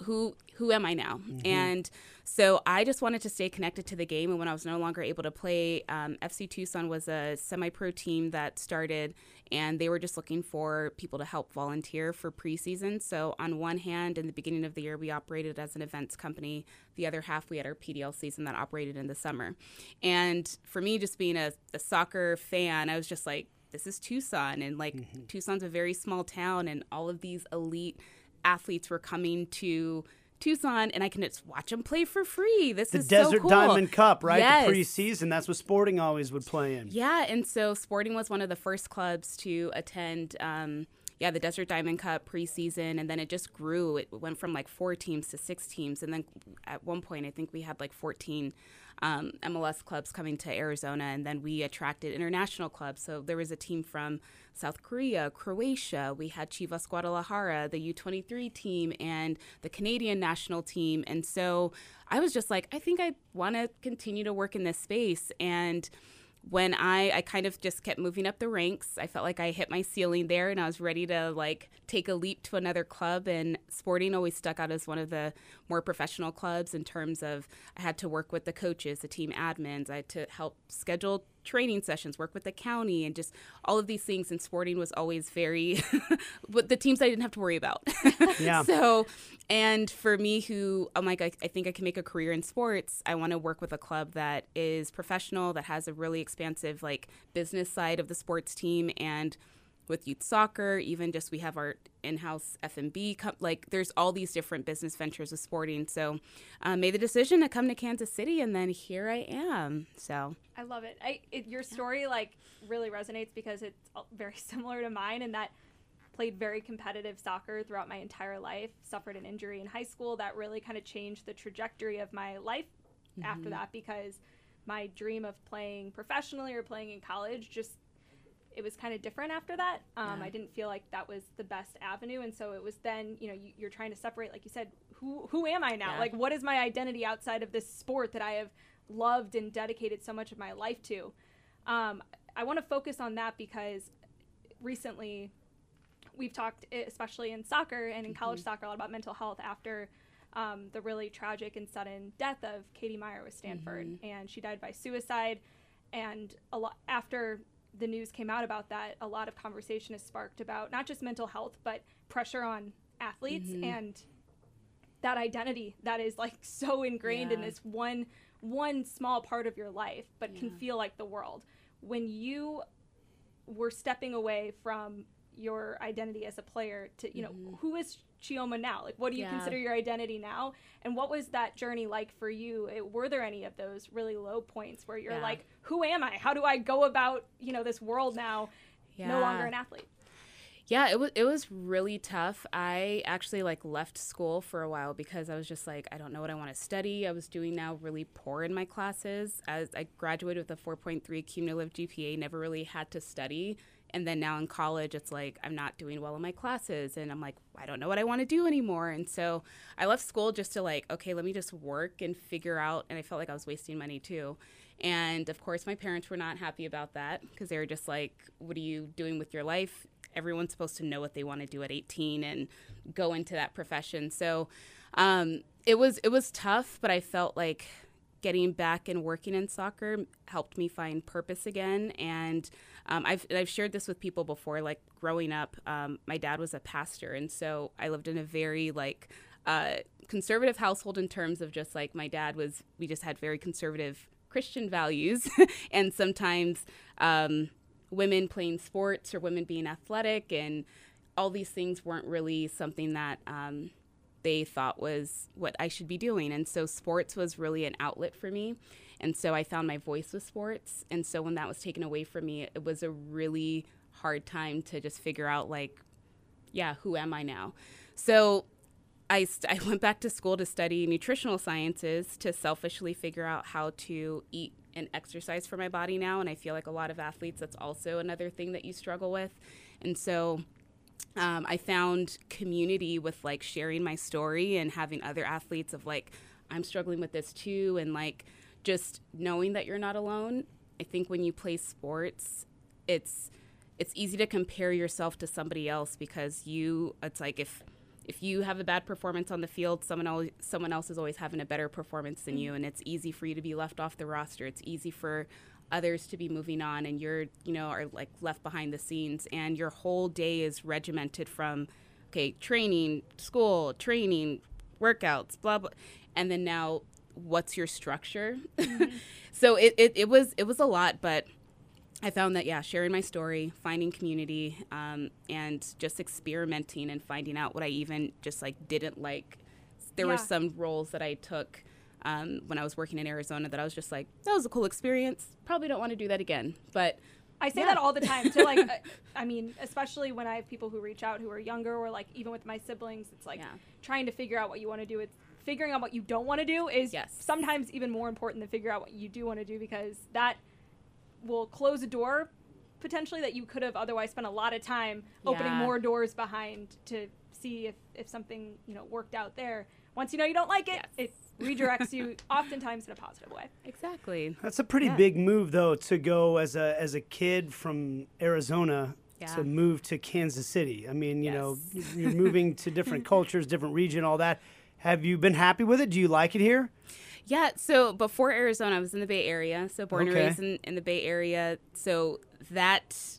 who who am I now? Mm-hmm. And so I just wanted to stay connected to the game. And when I was no longer able to play, um, FC Tucson was a semi-pro team that started, and they were just looking for people to help volunteer for preseason. So on one hand, in the beginning of the year, we operated as an events company. The other half, we had our PDL season that operated in the summer. And for me, just being a, a soccer fan, I was just like, this is Tucson, and like mm-hmm. Tucson's a very small town, and all of these elite athletes were coming to Tucson and I can just watch them play for free. This the is Desert so cool. Diamond Cup, right? Yes. The preseason. That's what Sporting always would play in. Yeah, and so Sporting was one of the first clubs to attend. Um, yeah, the Desert Diamond Cup preseason, and then it just grew. It went from like four teams to six teams, and then at one point, I think we had like 14 um, MLS clubs coming to Arizona, and then we attracted international clubs. So there was a team from South Korea, Croatia. We had Chivas Guadalajara, the U23 team, and the Canadian national team. And so I was just like, I think I want to continue to work in this space. And when I, I kind of just kept moving up the ranks, I felt like I hit my ceiling there and I was ready to like take a leap to another club. And sporting always stuck out as one of the more professional clubs in terms of I had to work with the coaches, the team admins, I had to help schedule training sessions, work with the county, and just all of these things. And sporting was always very, but the teams I didn't have to worry about. Yeah. so, and for me, who I'm like, I, I think I can make a career in sports, I want to work with a club that is professional, that has a really expansive like business side of the sports team, and with youth soccer, even just we have our in-house F&B. Like there's all these different business ventures with sporting. So uh, made the decision to come to Kansas City, and then here I am. So I love it. I it, your story like really resonates because it's very similar to mine in that played very competitive soccer throughout my entire life. Suffered an injury in high school that really kind of changed the trajectory of my life mm-hmm. after that because my dream of playing professionally or playing in college just it was kind of different after that. Um, yeah. I didn't feel like that was the best avenue, and so it was then you know you, are trying to separate, like you said, who who am I now? Yeah. Like what is my identity outside of this sport that I have loved and dedicated so much of my life to? Um, I want to focus on that because recently we've talked, especially in soccer and in mm-hmm. college soccer, a lot about mental health after. Um, the really tragic and sudden death of Katie Meyer with Stanford, mm-hmm. and she died by suicide. And a lot after the news came out about that, a lot of conversation is sparked about not just mental health, but pressure on athletes mm-hmm. and that identity that is like so ingrained yeah. in this one one small part of your life, but yeah. can feel like the world. When you were stepping away from your identity as a player to, you know, mm-hmm. who is Chioma now? Like, what do you yeah. consider your identity now? And what was that journey like for you? It, were there any of those really low points where you're yeah. like, who am I? How do I go about, you know, this world now? Yeah. No longer an athlete. Yeah, it was it was really tough. I actually like left school for a while because I was just like I don't know what I want to study. I was doing now really poor in my classes. As I graduated with a 4.3 cumulative GPA, never really had to study and then now in college it's like i'm not doing well in my classes and i'm like i don't know what i want to do anymore. And so i left school just to like okay let me just work and figure out and i felt like i was wasting money too. And of course my parents were not happy about that because they were just like what are you doing with your life? Everyone's supposed to know what they want to do at 18 and go into that profession. So um, it was it was tough but i felt like getting back and working in soccer helped me find purpose again. And um, I've, I've shared this with people before. Like growing up, um, my dad was a pastor, and so I lived in a very like uh, conservative household in terms of just like my dad was. We just had very conservative Christian values, and sometimes um, women playing sports or women being athletic and all these things weren't really something that um, they thought was what I should be doing. And so sports was really an outlet for me. And so I found my voice with sports. And so when that was taken away from me, it was a really hard time to just figure out, like, yeah, who am I now? So I, st- I went back to school to study nutritional sciences to selfishly figure out how to eat and exercise for my body now. And I feel like a lot of athletes, that's also another thing that you struggle with. And so um, I found community with like sharing my story and having other athletes of like, I'm struggling with this too. And like just knowing that you're not alone. I think when you play sports, it's, it's easy to compare yourself to somebody else because you, it's like if, if you have a bad performance on the field, someone else, someone else is always having a better performance than you, and it's easy for you to be left off the roster. It's easy for others to be moving on and you're you know are like left behind the scenes and your whole day is regimented from okay training school training workouts blah blah and then now what's your structure mm-hmm. so it, it, it was it was a lot but I found that yeah, sharing my story, finding community, um, and just experimenting and finding out what I even just like didn't like. There yeah. were some roles that I took um, when I was working in Arizona that I was just like, that was a cool experience. Probably don't want to do that again. But I say Yeah. that all the time. to like, uh, I mean, especially when I have people who reach out who are younger, or like even with my siblings, it's like Yeah. trying to figure out what you want to do. It's figuring out what you don't want to do is Yes. sometimes even more important than figure out what you do want to do because that will close a door potentially that you could have otherwise spent a lot of time opening more doors behind to see if, if something you know worked out there. Once you know you don't like it, it redirects you oftentimes in a positive way. Exactly. That's a pretty Yeah. big move, though, to go as a as a kid from Arizona Yeah. to move to Kansas City. I mean, you know, you're moving to different cultures, different region, all that. Have you been happy with it? Do you like it here? Yeah, so before Arizona, I was in the Bay Area. So born Okay. and raised in, in the Bay Area. So that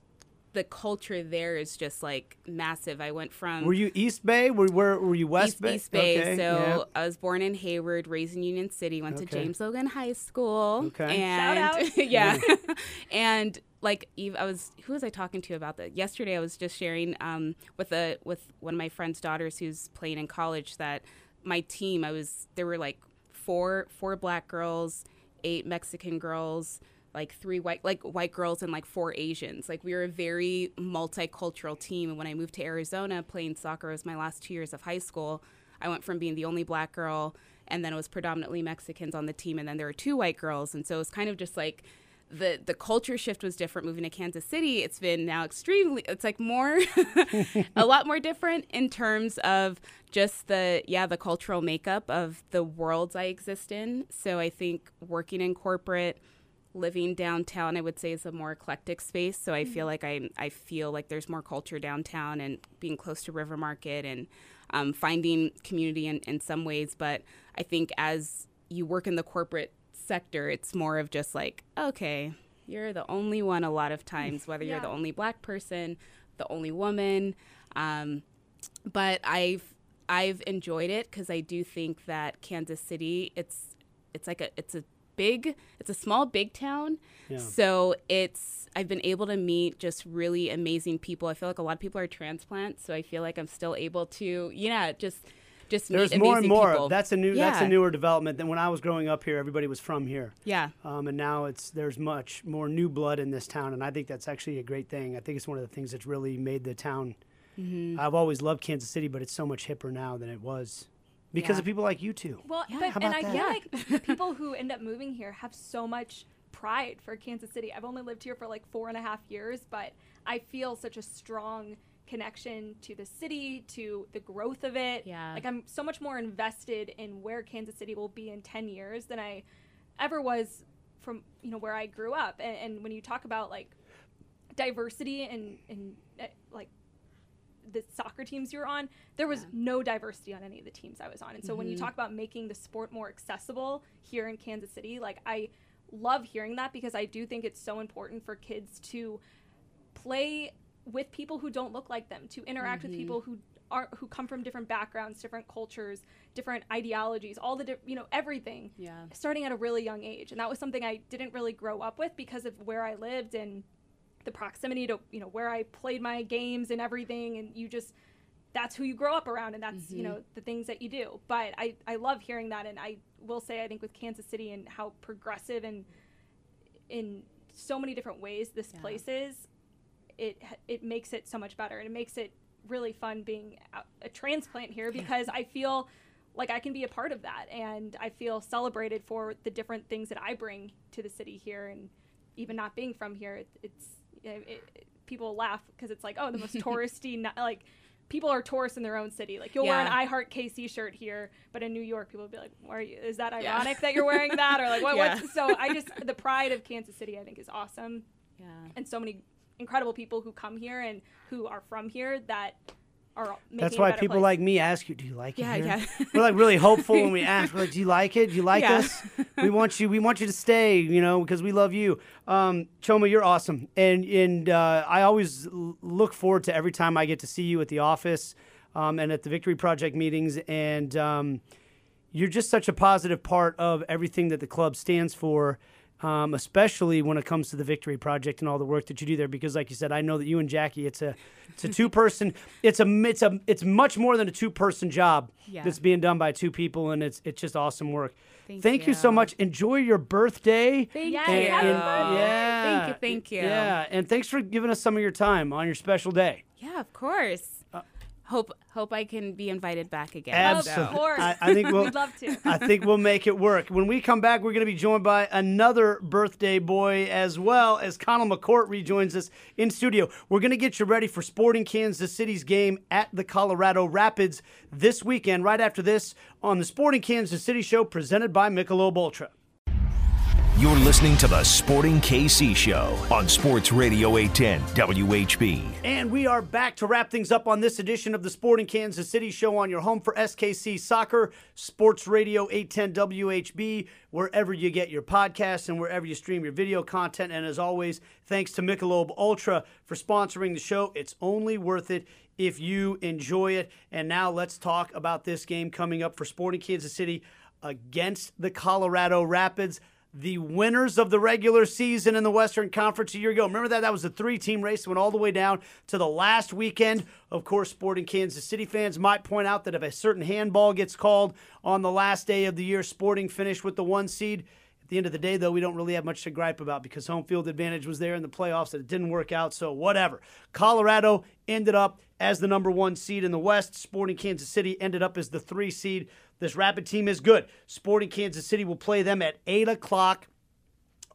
the culture there is just like massive. I went from Were you East Bay? Were where were you West East, Bay? East Bay. Okay, so yeah. I was born in Hayward, raised in Union City, went to James Logan High School. Okay. And Shout out. yeah. and like Eve, I was who was I talking to about that? Yesterday I was just sharing um, with a with one of my friend's daughters who's playing in college that my team, I was there were like four four black girls, eight Mexican girls, like three white like white girls and like four Asians. Like we were a very multicultural team. And when I moved to Arizona, playing soccer was my last two years of high school. I went from being the only black girl, and then it was predominantly Mexicans on the team, and then there were two white girls, and so it was kind of just like the the culture shift was different moving to Kansas City. It's been now extremely it's like more a lot more different in terms of just the yeah, the cultural makeup of the worlds I exist in. So I think working in corporate living downtown I would say is a more eclectic space. So I feel like I I feel like there's more culture downtown and being close to River Market and um, finding community in, in some ways. But I think as you work in the corporate sector, it's more of just like, okay, you're the only one a lot of times, whether you're the only black person, the only woman. Um, but I've I've enjoyed it because I do think that Kansas City, it's it's like a it's a big it's a small big town. Yeah. So it's I've been able to meet just really amazing people. I feel like a lot of people are transplants, so I feel like I'm still able to yeah just just There's more and more. people. That's a new. That's a newer development than when I was growing up here. Everybody was from here. yeah. Um, and now it's there's much more new blood in this town, and I think that's actually a great thing. I think it's one of the things that's really made the town. Mm-hmm. I've always loved Kansas City, but it's so much hipper now than it was because Yeah. of people like you two. Well, Yeah. but How and I that? feel Yeah. like the people who end up moving here have so much pride for Kansas City. I've only lived here for like four and a half years, but I feel such a strong connection to the city, to the growth of it. Yeah. Like I'm so much more invested in where Kansas City will be in 10 years than I ever was from, you know, where I grew up. And, and when you talk about like diversity and, and uh, like the soccer teams you were on, there was no diversity on any of the teams I was on. And so when you mm-hmm. talk about making the sport more accessible here in Kansas City, like I love hearing that because I do think it's so important for kids to play with people who don't look like them, to interact with mm-hmm. people who are who come from different backgrounds, different cultures, different ideologies, all the di- you know everything. Yeah. Starting at a really young age, and that was something I didn't really grow up with because of where I lived and the proximity to you know where I played my games and everything, and you just that's who you grow up around, and that's you mm-hmm. know the things that you do. But I I love hearing that, and I will say I think with Kansas City and how progressive and in so many different ways this place is, it it makes it so much better, and it makes it really fun being a, a transplant here because I feel like I can be a part of that, and I feel celebrated for the different things that I bring to the city here, and even not being from here, it, it's it, it, people laugh because it's like oh the most touristy not, like. People are tourists in their own city. Like you'll wear an I Heart KC shirt here, but in New York, people will be like, "Why are you? Is that Yeah. ironic that you're wearing that?" Or like, "What?" Yeah. what's so I just the pride of Kansas City, I think, is awesome Yeah. and so many incredible people who come here and who are from here that are That's why people place. like me ask you, "Do you like it here?" yeah. We're like really hopeful when we ask. We're like, "Do you like it? Do you like Yeah. us? We want you. We want you to stay. You know, because we love you." Um, Chioma, you're awesome, and and uh, I always look forward to every time I get to see you at the office um, and at the Victory Project meetings, and um, you're just such a positive part of everything that the club stands for. Um, especially when it comes to the Victory Project and all the work that you do there. Because, like you said, I know that you and Jackie, it's a it's a two person, it's a it's a it's much more than a two person job Yeah. that's being done by two people, and it's it's just awesome work. Thank you. so much. Enjoy your birthday. Thank Yes, you. And- and- birthday. yeah, Thank you, thank you. Yeah, and thanks for giving us some of your time on your special day. Yeah, of course. Hope hope I can be invited back again. Absolutely. Of course. I, I think we'll. We'd love to. I think we'll make it work. When we come back, we're going to be joined by another birthday boy as well as Conall McCourt rejoins us in studio. We're going to get you ready for Sporting Kansas City's game at the Colorado Rapids this weekend. Right after this on the Sporting Kansas City show presented by Michelob Ultra. You're listening to the Sporting KC Show on Sports Radio 810 WHB. And we are back to wrap things up on this edition of the Sporting Kansas City Show on your home for SKC Soccer, Sports Radio 810 WHB, wherever you get your podcasts and wherever you stream your video content. And as always, thanks to Michelob Ultra for sponsoring the show. It's only worth it if you enjoy it. And now let's talk about this game coming up for Sporting Kansas City against the Colorado Rapids the winners of the regular season in the Western Conference a year ago. Remember that? That was a three team race that went all the way down to the last weekend. Of course, Sporting Kansas City fans might point out that if a certain handball gets called on the last day of the year, Sporting finished with the one seed. At the end of the day, though, we don't really have much to gripe about because home field advantage was there in the playoffs and it didn't work out, so whatever. Colorado ended up as the number one seed in the West. Sporting Kansas City ended up as the three seed. This Rapid team is good. Sporting Kansas City will play them at 8 o'clock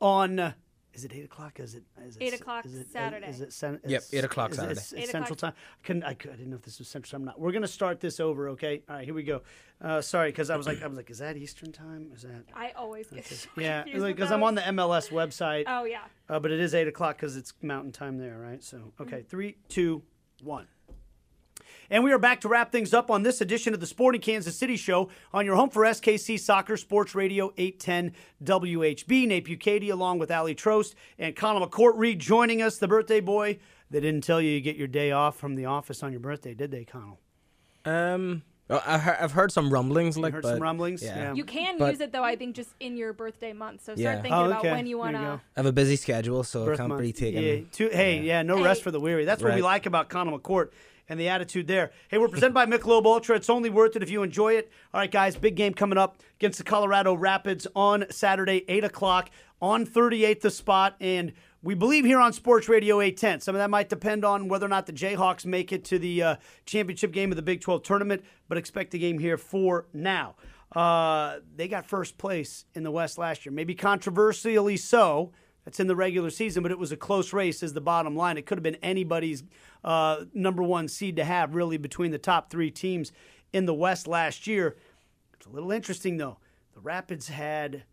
on. uh, is it eight o'clock? Is it is it, 8 o'clock is it, Saturday. Is it cen- Yep, is- 8 o'clock is it- Saturday. it's 8 Central o'clock. time. I couldn't. I, could, I didn't know if this was Central time. or Not. We're gonna start this over. Okay. All right. Here we go. Uh, sorry, because I was like, I was like, is that Eastern time? Is that? I always get Yeah, confused with because I'm on the MLS website. Oh yeah. Uh, but it is eight o'clock because it's Mountain Time there, right? So, okay, three, two, one. And we are back to wrap things up on this edition of the Sporting Kansas City Show on your home for SKC Soccer Sports Radio 810 WHB. Nate Bukaty along with Aly Trost and Conall McCourt rejoining us, the birthday boy. They didn't tell you you get your day off from the office on your birthday, did they, Conall? Um, well, I heard, I've heard some rumblings. Like, heard but, some rumblings? Yeah. Yeah. You can But- use it though. I think just in your birthday month. So start Yeah. thinking Oh, about when you want to. I have a busy schedule, so I birth can't month. be taking. Yeah, two, hey, yeah, no Hey. rest for the weary. That's what we like about Conall McCourt and the attitude there. Hey, we're presented by Michelob Ultra. It's only worth it if you enjoy it. All right, guys, big game coming up against the Colorado Rapids on Saturday, 8 o'clock on 38th the spot. And we believe here on Sports Radio 810. Some of that might depend on whether or not the Jayhawks make it to the uh, championship game of the Big 12 tournament, but expect the game here for now. Uh, they got first place in the West last year, maybe controversially so. That's in the regular season, but it was a close race, is the bottom line. It could have been anybody's uh, number one seed to have, really, between the top three teams in the West last year. It's a little interesting, though. The Rapids had.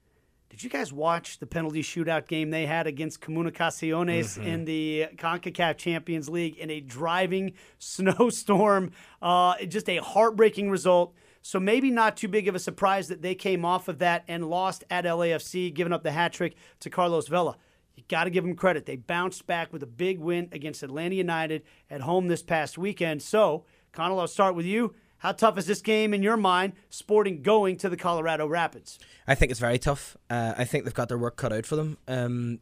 Did you guys watch the penalty shootout game they had against Comunicaciones in the CONCACAF Champions League in a driving snowstorm? Uh, just a heartbreaking result. So maybe not too big of a surprise that they came off of that and lost at LAFC, giving up the hat trick to Carlos Vela. You got to give them credit. They bounced back with a big win against Atlanta United at home this past weekend. So, Conall, I'll start with you. How tough is this game in your mind, sporting going to the Colorado Rapids? I think it's very tough. Uh, I think they've got their work cut out for them. Um,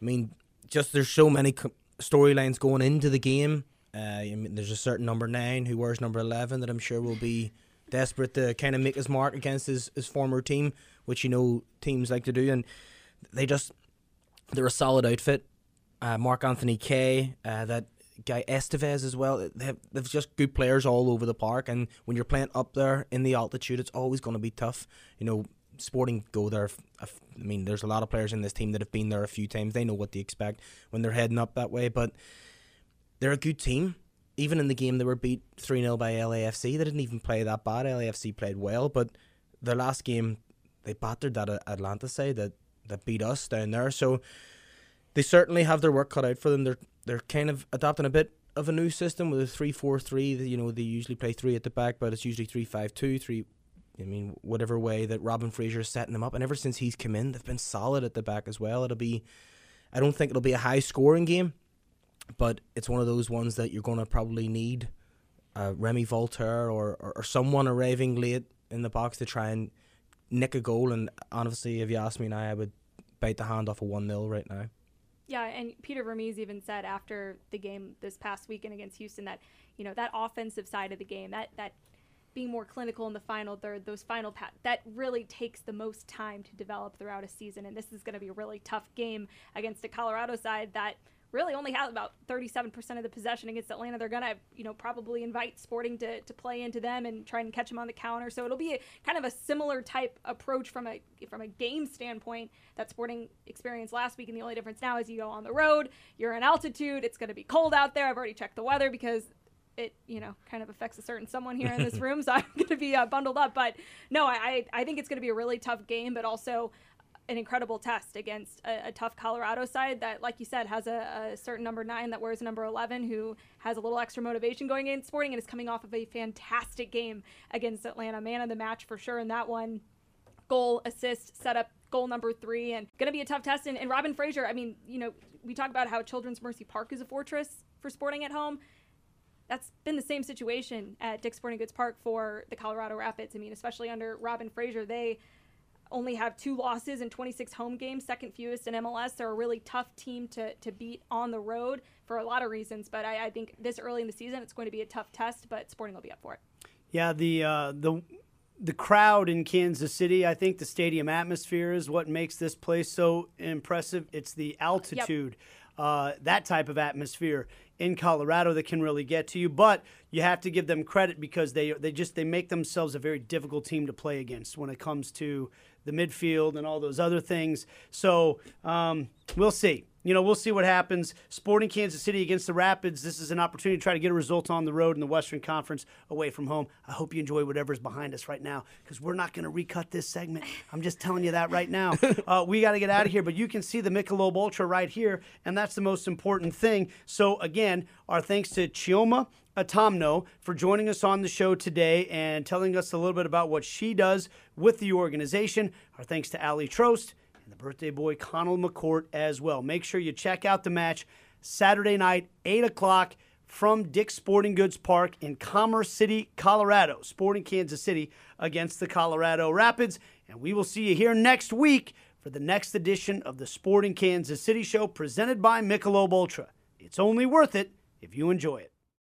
I mean, just there's so many co- storylines going into the game. Uh, I mean, there's a certain number nine who wears number eleven that I'm sure will be desperate to kind of make his mark against his, his former team, which you know teams like to do, and they just they're a solid outfit. Uh, Mark-Anthony Kaye, uh, that guy Esteves as well. They have, they've just good players all over the park, and when you're playing up there in the altitude, it's always going to be tough. You know, Sporting go there. I mean, there's a lot of players in this team that have been there a few times. They know what to expect when they're heading up that way, but they're a good team. Even in the game, they were beat 3 0 by LAFC. They didn't even play that bad. LAFC played well, but their last game, they battered that Atlanta side that, that beat us down there. So they certainly have their work cut out for them. They're they're kind of adopting a bit of a new system with a three four three. You know, they usually play three at the back, but it's usually three five two, three. I mean, whatever way that Robin Fraser is setting them up, and ever since he's come in, they've been solid at the back as well. It'll be, I don't think it'll be a high scoring game, but it's one of those ones that you're going to probably need uh, Remi Walter or, or or someone arriving late in the box to try and nick a goal. And honestly, if you ask me now, I would bite the hand off a 1 0 right now. Yeah, and Peter Vermes even said after the game this past weekend against Houston that, you know, that offensive side of the game, that, that being more clinical in the final third, those final pat that really takes the most time to develop throughout a season. And this is going to be a really tough game against a Colorado side that really only have about 37% of the possession against Atlanta. They're going to, you know, probably invite Sporting to, to play into them and try and catch them on the counter. So it'll be a, kind of a similar type approach from a from a game standpoint that Sporting experienced last week. And the only difference now is you go on the road, you're in altitude, it's going to be cold out there. I've already checked the weather because it you know kind of affects a certain someone here in this room, so I'm going to be uh, bundled up. But no, I I think it's going to be a really tough game, but also an incredible test against a, a tough Colorado side that, like you said, has a, a, certain number nine that wears number 11 who has a little extra motivation going in sporting and is coming off of a fantastic game against Atlanta. Man of the match for sure in that one. Goal, assist, setup, goal number three, and going to be a tough test. And, and Robin Fraser, I mean, you know, we talk about how Children's Mercy Park is a fortress for sporting at home that's been the same situation at Dick's Sporting Goods Park for the Colorado Rapids. I mean, especially under Robin Fraser, they only have two losses in 26 home games, second fewest in MLS. They're a really tough team to, to beat on the road for a lot of reasons. But I, I think this early in the season, it's going to be a tough test, but Sporting will be up for it. Yeah, the uh, the the crowd in Kansas City, I think the stadium atmosphere is what makes this place so impressive. It's the altitude. Yep uh, that type of atmosphere in Colorado that can really get to you. But you have to give them credit because they they just they make themselves a very difficult team to play against when it comes to the midfield and all those other things. So um, we'll see you know, we'll see what happens. Sporting Kansas City against the Rapids. This is an opportunity to try to get a result on the road in the Western Conference away from home. I hope you enjoy whatever's behind us right now because we're not going to recut this segment. I'm just telling you that right now. Uh, we got to get out of here, but you can see the Michelob Ultra right here, and that's the most important thing. So, again, our thanks to Chioma Uh, Atanmo for joining us on the show today and telling us a little bit about what she does with the organization. Our thanks to Aly Trost and the birthday boy Conall McCourt as well. Make sure you check out the match Saturday night, 8 o'clock from Dick's Sporting Goods Park in Commerce City, Colorado. Sporting Kansas City against the Colorado Rapids. And we will see you here next week for the next edition of the Sporting Kansas City Show presented by Michelob Ultra. It's only worth it if you enjoy it.